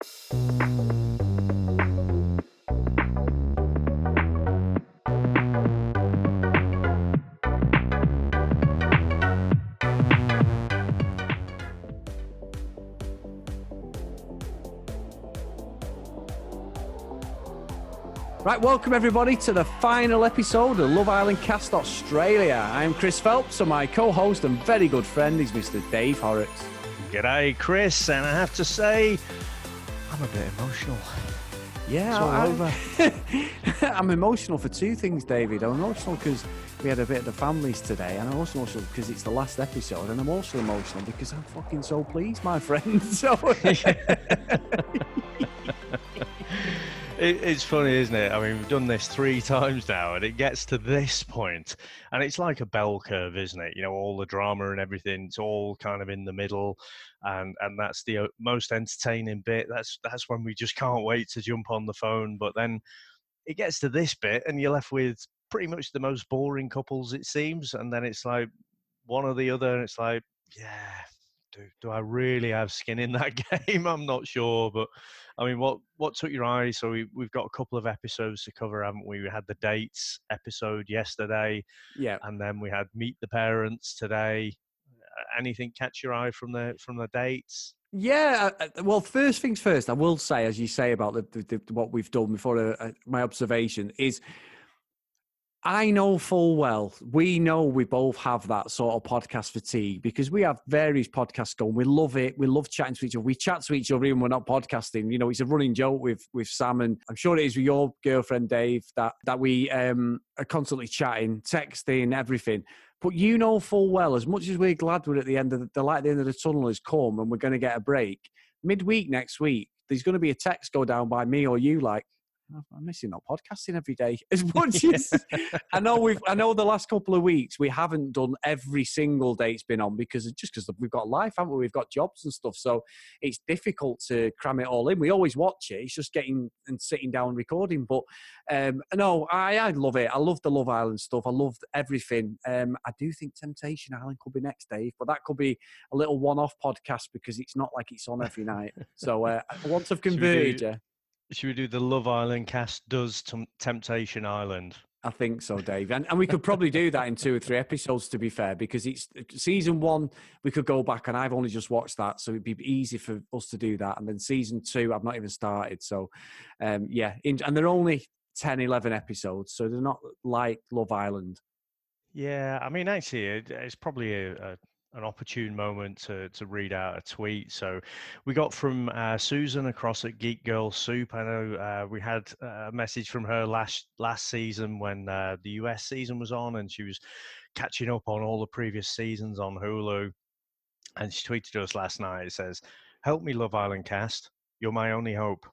Right, welcome everybody to the final episode of Love Island Cast Australia. I'm Chris Phelps, and my co host and very good friend is Mr. Dave Horrocks. G'day, Chris, and I have to say, I'm a bit emotional. Yeah, It's all I, over. I'm emotional for two things, David. I'm emotional because we had a bit of the families today, and I'm also emotional because it's the last episode, and I'm also emotional because I'm fucking so pleased, my friend. So, It, it's funny, isn't it? I mean, we've done this three times now, and it gets to this point, and it's like a bell curve, isn't it? You know, all the drama and everything, it's all kind of in the middle, and and that's the uh, most entertaining bit. That's that's when we just can't wait to jump on the phone. But then it gets to this bit, and you're left with pretty much the most boring couples, it seems, and then it's like one or the other, and it's like, yeah. Do, do I really have skin in that game? I'm not sure, but I mean, what what took your eye? So we we've got a couple of episodes to cover, haven't we? We had the dates episode yesterday, yeah. and then we had meet the parents today. Anything catch your eye from the from the dates? Yeah, uh, uh, well, first things first, I will say, as you say about the, the, the what we've done before, uh, uh, my observation is I know full well, we know we both have that sort of podcast fatigue because we have various podcasts going. We love it. We love chatting to each other. We chat to each other even when we're not podcasting. You know, it's a running joke with with Sam and I'm sure it is with your girlfriend Dave that that we um, are constantly chatting, texting, everything. But you know full well, as much as we're glad we're at the end of the, the light at the end of the tunnel has come and we're going to get a break, midweek next week, there's going to be a text go down by me or you like, "Oh, I'm missing not podcasting every day as much as I know we've I know the last couple of weeks we haven't done every single day it's been on because just because we've got life, haven't we? We've got jobs and stuff, so it's difficult to cram it all in. We always watch it. It's just getting and sitting down recording. But um, no, I I love it. I love the Love Island stuff. I loved everything. Um, I do think Temptation Island could be next, Dave, but that could be a little one-off podcast because it's not like it's on every night. So uh, once I've do- converted. Should we do the Love Island cast does Tem- Temptation Island? I think so, Dave. And, and we could probably do that in two or three episodes, to be fair, because it's season one, we could go back, and I've only just watched that. So it'd be easy for us to do that. And then season two, I've not even started. So, um, yeah. In, and they're only 10, 11 episodes. So they're not like Love Island. Yeah, I mean, actually, it, it's probably a, a, an opportune moment to, to read out a tweet. So we got from uh, Susan across at Geek Girl Soup. I know uh, we had a message from her last last season when uh, the US season was on, and she was catching up on all the previous seasons on Hulu. And she tweeted to us last night. It says, "Help me, Love Island cast. You're my only hope.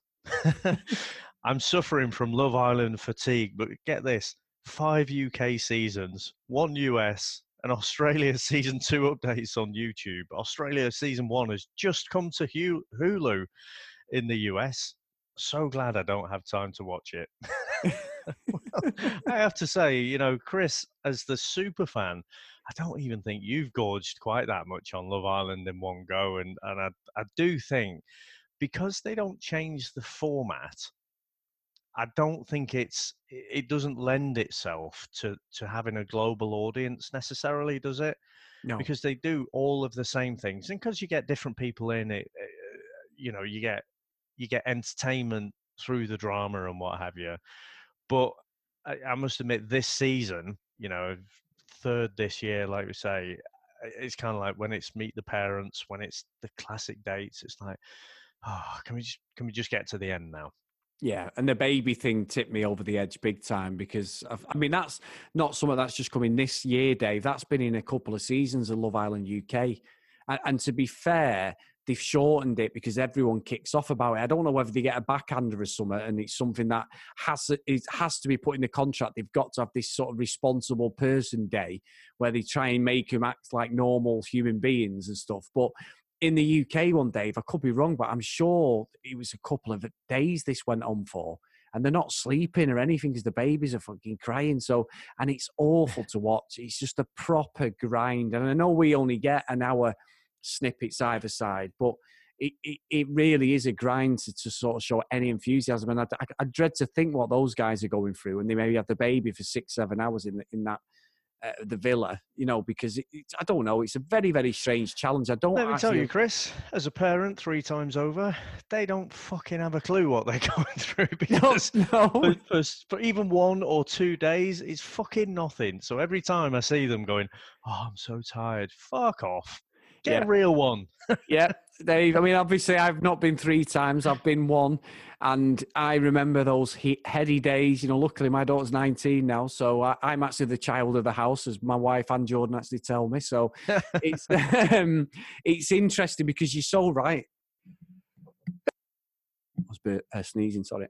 I'm suffering from Love Island fatigue, but get this." Five UK seasons, one US, and Australia season two updates on YouTube. Australia season one has just come to Hulu in the US. So glad I don't have time to watch it. well, I have to say, you know, Chris, as the super fan, I don't even think you've gorged quite that much on Love Island in one go. And, and I, I do think because they don't change the format, I don't think it's it doesn't lend itself to to having a global audience necessarily, does it? No. Because they do all of the same things, and because you get different people in it, uh, you know, you get you get entertainment through the drama and what have you. But I, I must admit, this season, you know, third this year, like we say, it's kind of like when it's meet the parents, when it's the classic dates, it's like, oh, can we just can we just get to the end now? Yeah, and the baby thing tipped me over the edge big time because of, I mean that's not something that's just coming this year, Dave. That's been in a couple of seasons of Love Island UK, and, and to be fair, they've shortened it because everyone kicks off about it. I don't know whether they get a backhander or something, and it's something that has it has to be put in the contract. They've got to have this sort of responsible person day where they try and make them act like normal human beings and stuff, but in the UK one, Dave, I could be wrong, but I'm sure it was a couple of days this went on for. And they're not sleeping or anything because the babies are fucking crying. So, and it's awful to watch. It's just a proper grind. And I know we only get an hour snippets either side, but it, it, it really is a grind to, to sort of show any enthusiasm. And I, I, I dread to think what those guys are going through, and they maybe have the baby for six, seven hours in in that uh, the villa, you know, because it, I don't know. It's a very, very strange challenge. I don't. Let me actually, tell you, Chris, as a parent, three times over, they don't fucking have a clue what they're going through because no, for, for, for, even one or two days, it's fucking nothing. So every time I see them going, "Oh, I'm so tired," fuck off. Get yeah. a real one. yeah, Dave. I mean, obviously, I've not been three times. I've been one, and I remember those he- heady days. You know, luckily my daughter's 19 now, so I- am actually the child of the house, as my wife and Jordan actually tell me. So it's um, it's interesting because you're so right. I was a bit uh, sneezing. Sorry.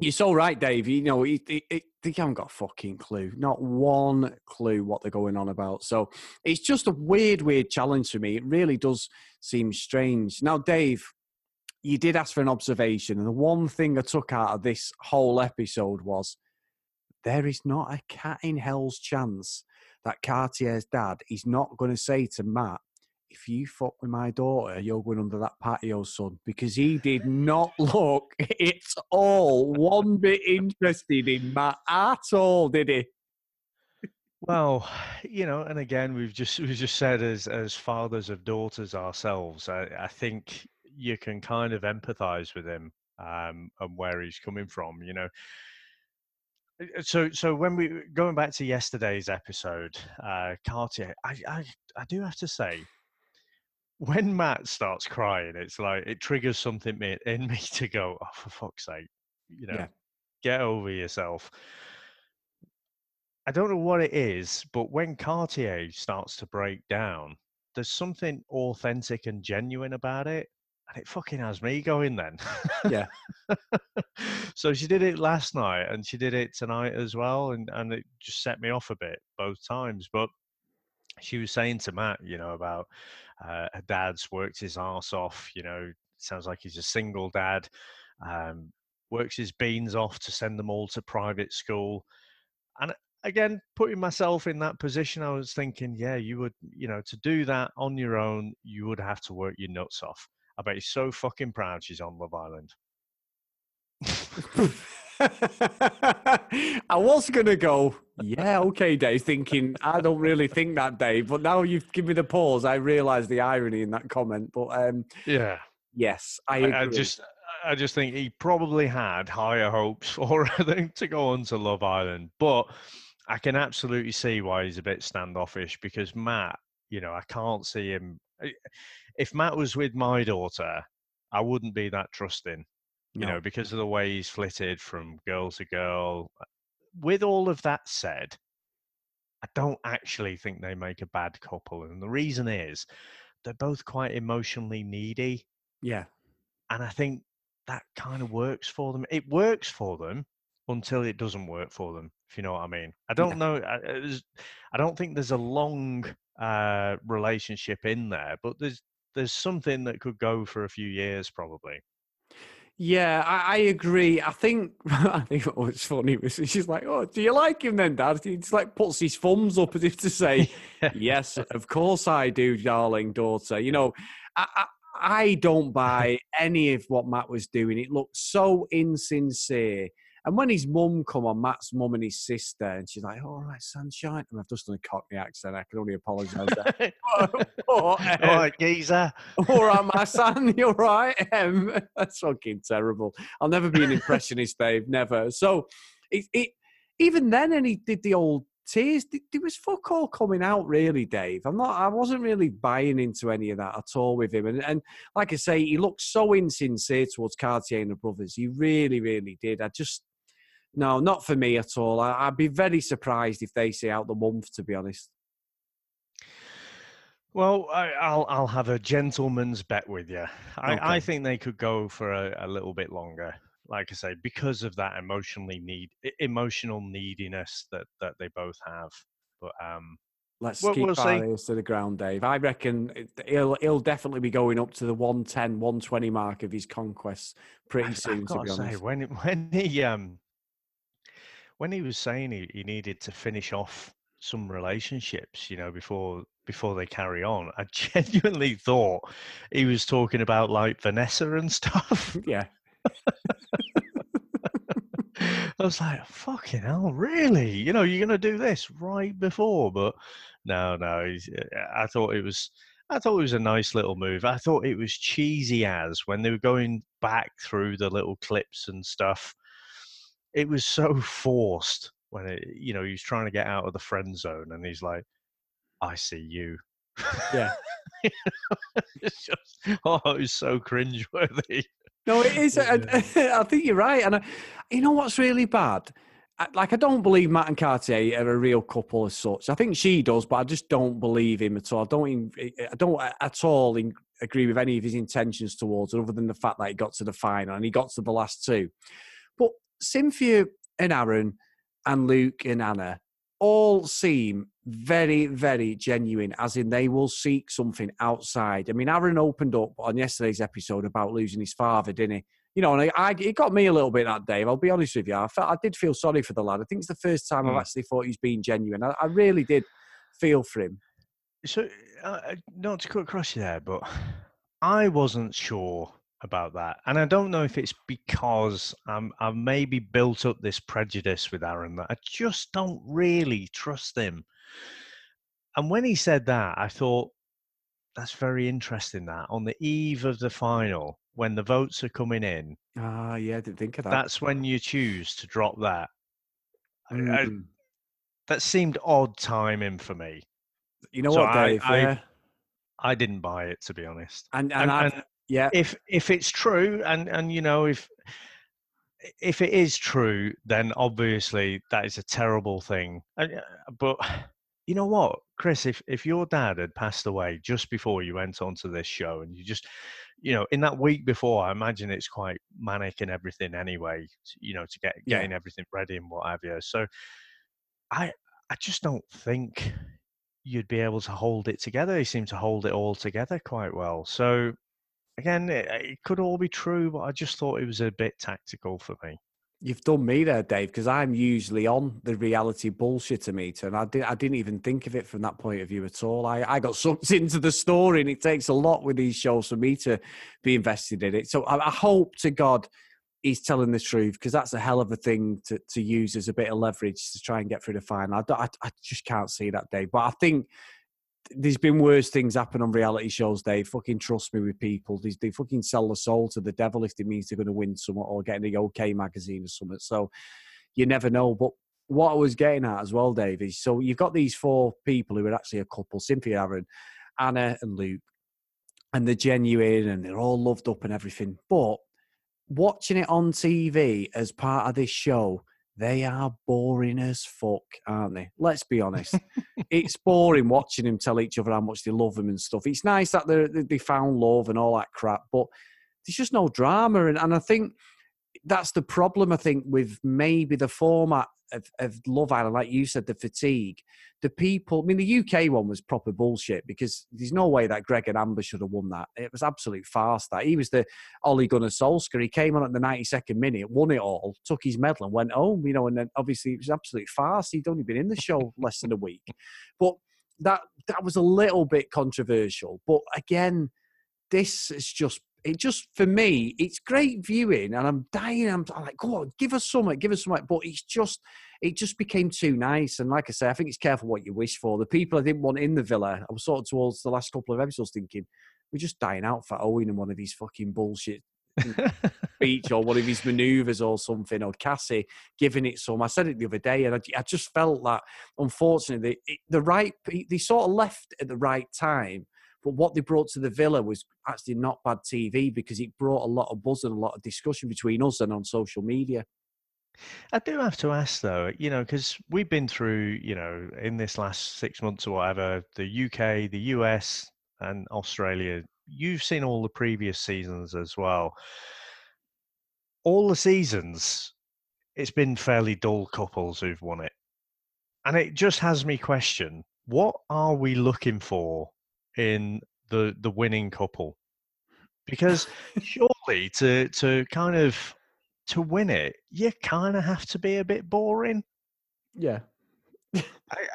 You're so right, Dave. You know, it, it, it, they haven't got a fucking clue. Not one clue what they're going on about. So it's just a weird, weird challenge for me. It really does seem strange. Now, Dave, you did ask for an observation. And the one thing I took out of this whole episode was there is not a cat in hell's chance that Cartier's dad is not going to say to Matt, if you fuck with my daughter, you're going under that patio, son, because he did not look at all one bit interested in Matt at all, did he? Well, you know, and again, we've just we've just said as as fathers of daughters ourselves, I, I think you can kind of empathize with him um, and where he's coming from. You know, uh, so so when we going back to yesterday's episode, uh, Cartier, I, I I do have to say when Matt starts crying, it's like it triggers something in me to go, oh, for fuck's sake, you know, yeah. get over yourself. I don't know what it is, but when Cartier starts to break down, there's something authentic and genuine about it. And it fucking has me going then. Yeah. so she did it last night and she did it tonight as well. And, and it just set me off a bit both times. But she was saying to Matt, you know, about uh, her dad's worked his ass off. You know, sounds like he's a single dad. Um, works his beans off to send them all to private school. And again, putting myself in that position, I was thinking, yeah, you would, you know, to do that on your own, you would have to work your nuts off. I bet he's so fucking proud she's on Love Island. I was gonna go, yeah, okay, Dave. Thinking I don't really think that, Dave. But now you've given me the pause. I realise the irony in that comment. But um, yeah, yes, I, I, I just, I just think he probably had higher hopes or to go on to Love Island. But I can absolutely see why he's a bit standoffish because Matt, you know, I can't see him. If Matt was with my daughter, I wouldn't be that trusting you no. know, because of the way he's flitted from girl to girl. Uh, with all of that said, I don't actually think they make a bad couple. And the reason is they're both quite emotionally needy. Yeah. And I think that kind of works for them. It works for them until it doesn't work for them, if you know what I mean. I don't know. I, I, don't think there's a long uh, relationship in there, but there's there's something that could go for a few years probably. Yeah, I, I, agree. I think I think funny was she's like, "Oh, do you like him then, Dad?" He just like puts his thumbs up as if to say, "Yes, of course I do, darling daughter." You know, I, I, I don't buy any of what Matt was doing. It looked so insincere. And when his mum come on, Matt's mum and his sister, and she's like, "All right, sunshine," and I've just done a Cockney accent. I can only apologise. but, but, All right, geezer. All right, my son, you're right. Um, that's fucking terrible. I'll never be an impressionist, Dave. Never. So, it, it even then, and he did the old tears. There was fuck all coming out, really, Dave. I'm not. I wasn't really buying into any of that at all with him. And, and like I say, he looked so insincere towards Cartier and the brothers. He really, really did. I just no, not for me at all. I, would be very surprised if they see out the month, to be honest. Well, I, will I'll have a gentleman's bet with you. I, okay. I think they could go for a, a, little bit longer. Like I say, because of that emotionally need emotional neediness that that they both have. But um, let's we'll, keep we'll our ears to the ground, Dave. I reckon he'll he'll definitely be going up to the 110, 120 mark of his conquests pretty soon. to be honest, say, when when he um when he was saying he, he needed to finish off some relationships, you know, before before they carry on. I genuinely thought he was talking about like Vanessa and stuff. Yeah. I was like, fucking hell, really? You know, you're gonna do this right before, but no, no. he's- uh, I thought it was, I thought it was a nice little move. I thought it was cheesy as when they were going back through the little clips and stuff. It was so forced when it, you know, he was trying to get out of the friend zone, and he's like, "I see you." Yeah. it's just, oh, it was so cringeworthy. No, it is. I, I think you're right. And I, you know what's really bad? I, like, I don't believe Matt and Cartier are a real couple as such. I think she does, but I just don't believe him at all. I don't. I don't at all in, agree with any of his intentions towards it, other than the fact that he got to the final and he got to the last two. Cynthia and Aaron and Luke and Anna all seem very, very genuine, as in they will seek something outside. I mean, Aaron opened up on yesterday's episode about losing his father, didn't he? You know, and I, I, it got me a little bit that day. I'll be honest with you. I felt I did feel sorry for the lad. I think it's the first time I've Mm. actually thought he's been genuine. I, I really did feel for him. So, uh, uh, not to cut across you there, but I wasn't sure about that, and I don't know if it's because I'm I've maybe built up this prejudice with Aaron that I just don't really trust him. And when he said that, I thought that's very interesting. That on the eve of the final, when the votes are coming in, Ah, yeah, I didn't think of that. that's when you choose to drop that. I- I- Mm. that seemed odd timing for me. you know so what, I- Dave? I- yeah. I didn't buy it to be honest. And, and, and- I, and- yeah, if if it's true and and you know if if it is true then obviously that is a terrible thing. Uh, but you know what chris if if your dad had passed away just before you went onto this show and you just you know in that week before i imagine it's quite manic and everything anyway you know to get Yeah. getting everything ready and what have you. So i i just don't think you'd be able to hold it together. He seemed to hold it all together quite well. So again, it, uh, it could all be true, but I just thought it was a bit tactical for me. You've done me there, Dave, because I'm usually on the reality bullshitter meter, and I, did, I didn't even think of it from that point of view at all. I, I got sucked into the story, and it takes a lot with these shows for me to be invested in it. So I, I hope to God he's telling the truth, because that's a hell of a thing to, to use as a bit of leverage to try and get through the final. I, I, I just can't see that, Dave. But I think there's been worse things happen on reality shows, Dave. Fucking trust me with people. They, they fucking sell the soul to the devil if it means they're going to win something or get in the OK magazine or something. So you never know. But what I was getting at as well, Dave, is so you've got these four people who are actually a couple Cynthia Aaron, Anna, and Luke, and they're genuine and they're all loved up and everything. But watching it on TV as part of this show, they are boring as fuck, aren't they? Let's be honest. it's boring watching them tell each other how much they love them and stuff. It's nice that they they found love and all that crap, but there's just no drama. And, and I think that's the problem, I think, with maybe the format of, of Love Island, like you said, the fatigue. The people, I mean, the UK one was proper bullshit because there's no way that Greg and Amber should have won that. It was absolute farce that. He was the Ole Gunnar Solskjaer. He came on at the 92nd minute, won it all, took his medal and went home, you know, and then obviously it was absolute farce. He'd only been in the show less than a week. But that that was a little bit controversial. But again, this is just it just for me, it's great viewing, and I'm dying. I'm, I'm like, go on, give us something, give us something. But it's just it just became too nice. And like I say, I think it's careful what you wish for. The people I didn't want in the villa, I was sort of towards the last couple of episodes thinking, we're just dying out for Owen and one of his fucking bullshit speech or one of his maneuvers or something, or Cassie giving it some. I said it the other day, and I, I just felt that unfortunately the, the right they sort of left at the right time. But what they brought to the villa was actually not bad TV because it brought a lot of buzz and a lot of discussion between us and on social media. I do have to ask though, you know, because we've been through, you know, in this last six months or whatever, the UK, the US, and Australia. You've seen all the previous seasons as well. All the seasons, it's been fairly dull couples who've won it. And it just has me question what are we looking for in the the winning couple? Because surely to to kind of to win it, you kind of have to be a bit boring. Yeah. I,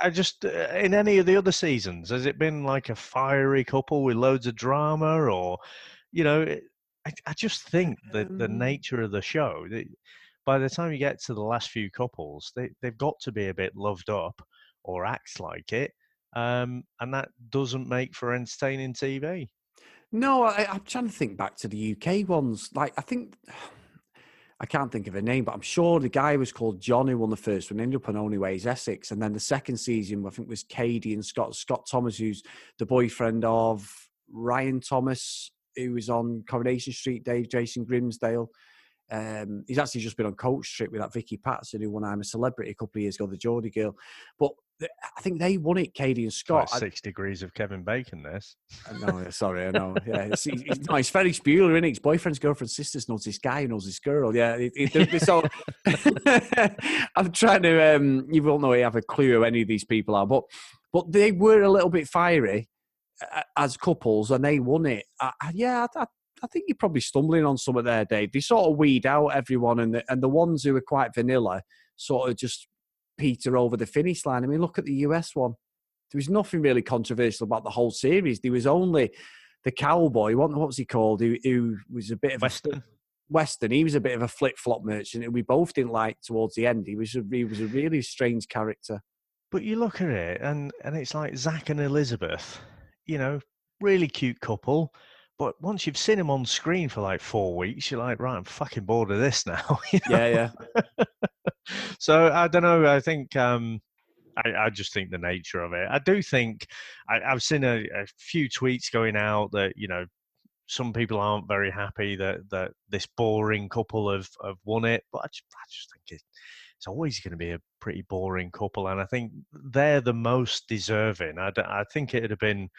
I, just, uh, in any of the other seasons, has it been like a fiery couple with loads of drama, or, you know, I, I just think that the um nature of the show, that by the time you get to the last few couples, they, they've got to be a bit loved up or act like it. Um, and that doesn't make for entertaining TV. No, I, I'm trying to think back to the UK ones. Like, I think I can't think of a name, but I'm sure the guy was called John who won the first one, ended up on Only Way is Essex. And then the second season, I think, was Katie and Scott. Scott Thomas, who's the boyfriend of Ryan Thomas, who was on Coronation Street, Dave Jason Grimsdale. Um, he's actually just been on coach trip with that Vicky Pattison, who won I'm a Celebrity a couple of years ago, the Geordie girl. But I think they won it, Katie and Scott. Like six I, degrees of Kevin Bacon, this. No, sorry, I know. Yeah, it's, he's, no, it's Ferris Bueller, isn't it? His boyfriend's girlfriend's sisters knows this guy, who knows this girl. Yeah, it, it, so I'm trying to. Um, you won't know. You have a clue who any of these people are, but but they were a little bit fiery uh, as couples, and they won it. Uh, yeah, I, I think you're probably stumbling on some of there, Dave. They sort of weed out everyone, and the, and the ones who are quite vanilla sort of just peter over the finish line. I mean, look at the US one. There was nothing really controversial about the whole series. There was only the cowboy. What, what was he called? Who, who was a bit of Weston. A, Weston. He was a bit of a flip flop merchant, and we both didn't like towards the end. He was a, he was a really strange character. But you look at it, and and it's like Zach and Elizabeth. You know, really cute couple. But once you've seen him on screen for like four weeks, you're like, right, I'm fucking bored of this now. Yeah, yeah. So I don't know. I think um, I, I, just think the nature of it. I do think I, have seen a, a, few tweets going out that you know some people aren't very happy that that this boring couple have have won it, but I just, I just think it, it's always going to be a pretty boring couple, and I think they're the most deserving. I, I think it'd have been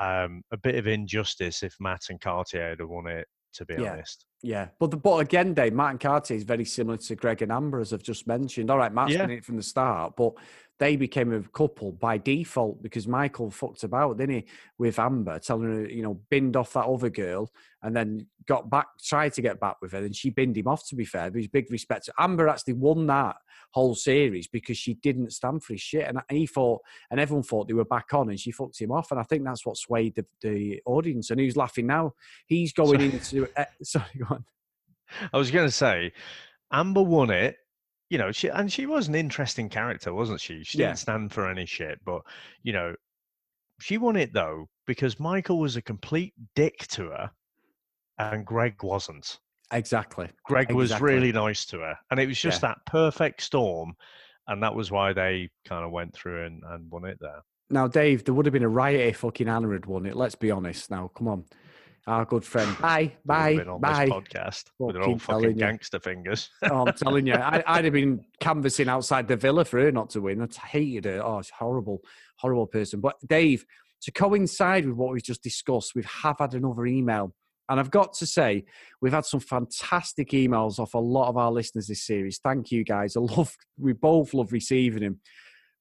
um, a bit of injustice if Matt and Cartier had won it. To be yeah. honest, yeah, but the, but again, Dave, Matt and Cartier is very similar to Greg and Amber, as I've just mentioned. All right, Matt's yeah. been it from the start, but they became a couple by default because Michael fucked about, didn't he, with Amber, telling her, you know, binned off that other girl and then got back, tried to get back with her, and she binned him off, to be fair. There's big respect. To Amber actually won that whole series because she didn't stand for his shit. And he thought, and everyone thought they were back on, and she fucked him off. And I think that's what swayed the, the audience. And who's laughing now? He's going into. Uh, sorry, go on. I was going to say, Amber won it you know, she and she was an interesting character, wasn't she? She didn't stand for any shit, but you know, she won it though because Michael was a complete dick to her, and Greg wasn't. Exactly. Greg exactly. was really nice to her, and it was just yeah. that perfect storm, and that was why they kind of went through and, and won it there. Now, Dave, there would have been a riot if fucking Anna had won it. Let's be honest. Now, come on our good friend. Bye, bye, on bye. This podcast with their old fucking gangster fingers. oh, I'm telling you, I, would have been canvassing outside the villa for her not to win. I hated her. Oh, it's horrible, horrible person. But Dave, to coincide with what we've just discussed, we have had another email. And I've got to say, we've had some fantastic emails off a lot of our listeners this series. Thank you guys. I love, we both love receiving them.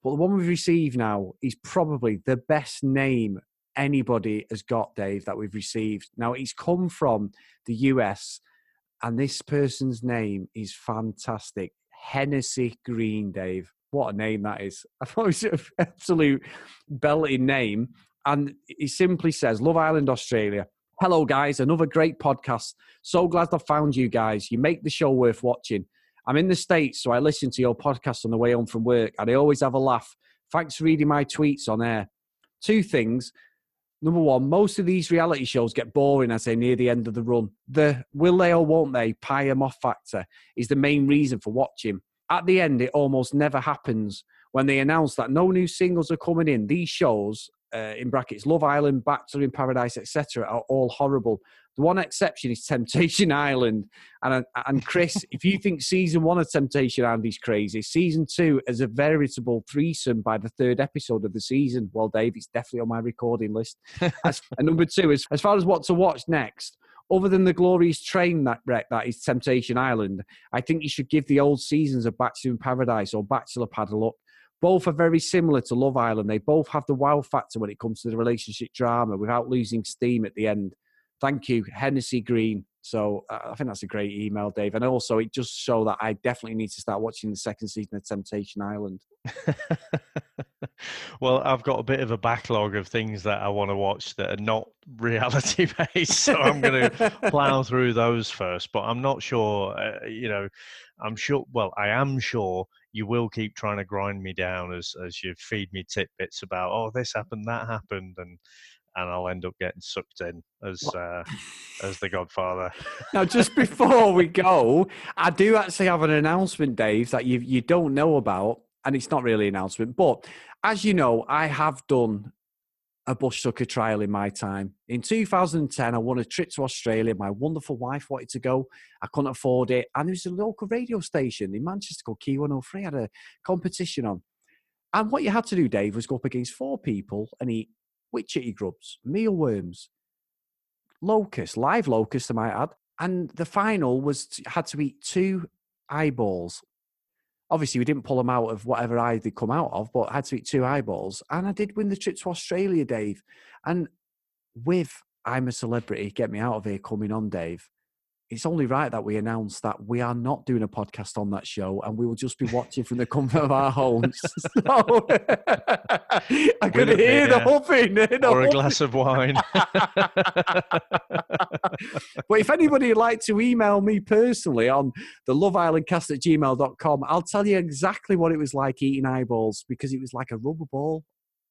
But the one we've received now is probably the best name anybody has got, Dave, that we've received. Now, he's come from the US, and this person's name is fantastic Hennessy Green, Dave. What a name that is. I thought it was an absolute belting name. And he simply says, Love Island, Australia. Hello, guys. Another great podcast. So glad I found you guys. You make the show worth watching. I'm in the States, so I listen to your podcast on the way home from work, and I always have a laugh. Thanks for reading my tweets on air. Two things number one, most of these reality shows get boring as they near the end of the run. The will they or won't they pie them off factor is the main reason for watching. At the end, it almost never happens when they announce that no new singles are coming in. These shows, uh, in brackets, Love Island, Bachelor in Paradise, etc., are all horrible. The one exception is Temptation Island. And, uh, and Chris, if you think season one of Temptation Island is crazy, season two is a veritable threesome by the third episode of the season. Well, Dave, it's definitely on my recording list. as, and number two, is as far as what to watch next, other than the glorious train that wreck that is Temptation Island, I think you should give the old seasons of Bachelor in Paradise or Bachelor Pad a look. Both are very similar to Love Island. They both have the wow factor when it comes to the relationship drama without losing steam at the end. Thank you, Hennessy Green. So uh, I think that's a great email, Dave. And also, it just show that I definitely need to start watching the second season of Temptation Island. well, I've got a bit of a backlog of things that I want to watch that are not reality based, so I'm going to plow through those first. But I'm not sure. Uh, you know, I'm sure. Well, I am sure you will keep trying to grind me down as as you feed me tidbits about oh this happened, that happened, and and I'll end up getting sucked in as uh, as the Godfather. now, just before we go, I do actually have an announcement, Dave, that you you don't know about, and it's not really an announcement, but as you know, I have done a bushtucker trial in my time. In 2010, I won a trip to Australia. My wonderful wife wanted to go. I couldn't afford it. And there was a local radio station in Manchester called Key 103, had a competition on. And what you had to do, Dave, was go up against four people and eat witchetty grubs, mealworms, locusts, live locusts, I might add. And the final was had to eat two eyeballs. Obviously, we didn't pull them out of whatever eye they come out of, but I had to eat two eyeballs. And I did win the trip to Australia, Dave. And with I'm a Celebrity, Get Me Out of Here coming on, Dave, it's only right that we announce that we are not doing a podcast on that show and we will just be watching from the comfort of our homes. so, I could hear the huffing. Eh? The or a glass of wine. but if anybody would like to email me personally on the Love Island cast at gmail.com, I'll tell you exactly what it was like eating eyeballs because it was like a rubber ball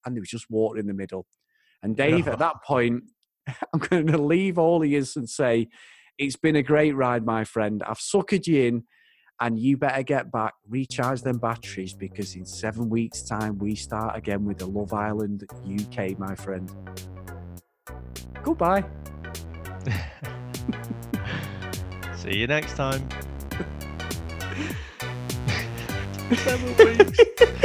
and there was just water in the middle. And Dave, at oh. that point, I'm going to leave all of you and say, it's been a great ride, my friend. I've suckered you in, and you better get back, recharge them batteries, because in seven weeks' time, we start again with the Love Island UK, my friend. Goodbye. See you next time. seven weeks.